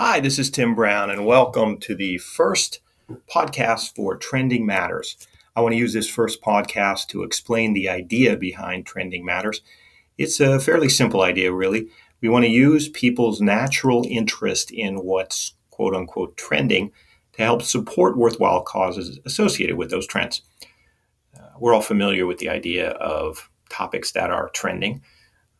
Hi, this is Tim Brown, and welcome to the first podcast for Trending Matters. I want to use this first podcast to explain the idea behind Trending Matters. It's a fairly simple idea, really. We want to use people's natural interest in what's quote unquote trending to help support worthwhile causes associated with those trends. Uh, we're all familiar with the idea of topics that are trending.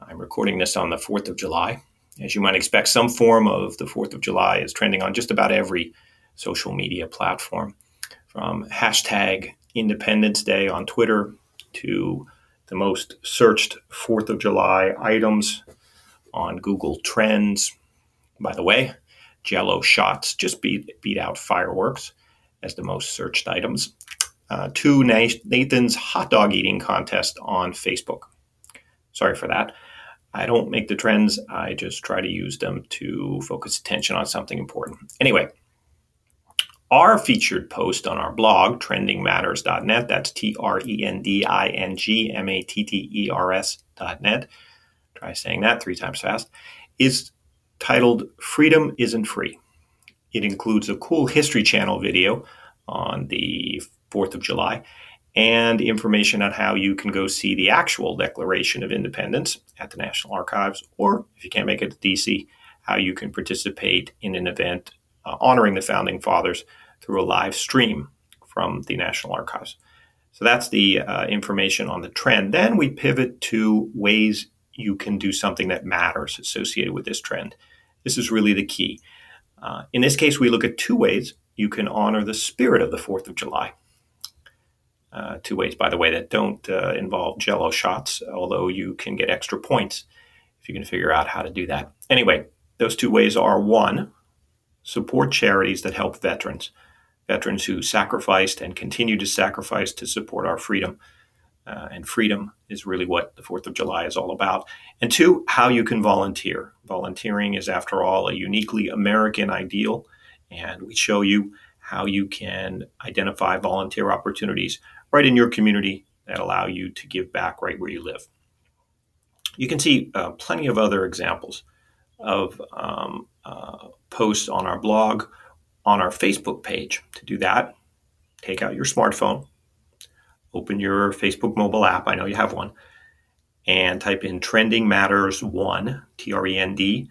I'm recording this on the 4th of July, as you might expect, some form of the 4th of July is trending on just about every social media platform, from hashtag Independence Day on Twitter to the most searched 4th of July items on Google Trends. By the way, Jello shots just beat, beat out fireworks as the most searched items. Uh, to Nathan's hot dog eating contest on Facebook. Sorry for that. I don't make the trends, I just try to use them to focus attention on something important. Anyway, our featured post on our blog, trendingmatters.net, that's T R E N D I N G M A T T E R S.net, try saying that three times fast, is titled Freedom Isn't Free. It includes a cool History Channel video on the 4th of July and information on how you can go see the actual Declaration of Independence at the National Archives, or if you can't make it to DC, how you can participate in an event uh, honoring the Founding Fathers through a live stream from the National Archives. So that's the uh, information on the trend. Then we pivot to ways you can do something that matters associated with this trend. This is really the key. Uh, in this case, we look at two ways you can honor the spirit of the 4th of July uh, two ways, by the way, that don't uh, involve jello shots, although you can get extra points if you can figure out how to do that. Anyway, those two ways are one, support charities that help veterans, veterans who sacrificed and continue to sacrifice to support our freedom. Uh, and freedom is really what the 4th of July is all about. And two, how you can volunteer. Volunteering is, after all, a uniquely American ideal, and we show you how you can identify volunteer opportunities right in your community that allow you to give back right where you live. You can see uh, plenty of other examples of um, uh, posts on our blog, on our Facebook page. To do that, take out your smartphone, open your Facebook mobile app. I know you have one, and type in Trending Matters 1, T R E N D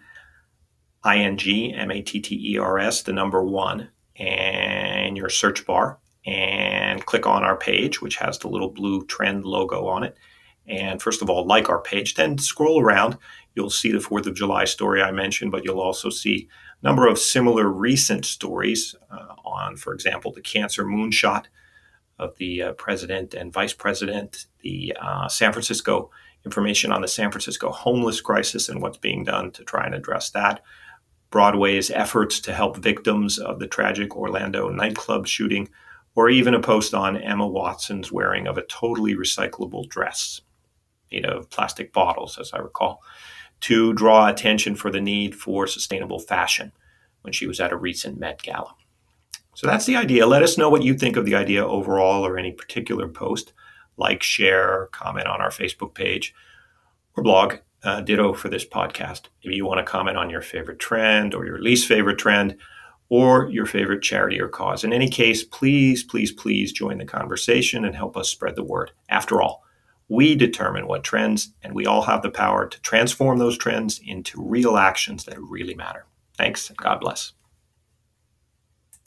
I N G M A T T E R S, the number one, and your search bar and click on our page, which has the little blue trend logo on it. And first of all, like our page, then scroll around. You'll see the 4th of July story I mentioned, but you'll also see a number of similar recent stories uh, on, for example, the cancer moonshot of the uh, president and vice president, the uh, San Francisco information on the San Francisco homeless crisis and what's being done to try and address that. Broadway's efforts to help victims of the tragic Orlando nightclub shooting or even a post on Emma Watson's wearing of a totally recyclable dress made of plastic bottles, as I recall, to draw attention for the need for sustainable fashion when she was at a recent Met Gala. So that's the idea. Let us know what you think of the idea overall or any particular post. Like, share, comment on our Facebook page or blog. Uh, ditto for this podcast. If you want to comment on your favorite trend or your least favorite trend, or your favorite charity or cause. In any case, please, please, please join the conversation and help us spread the word. After all, we determine what trends, and we all have the power to transform those trends into real actions that really matter. Thanks, and God bless.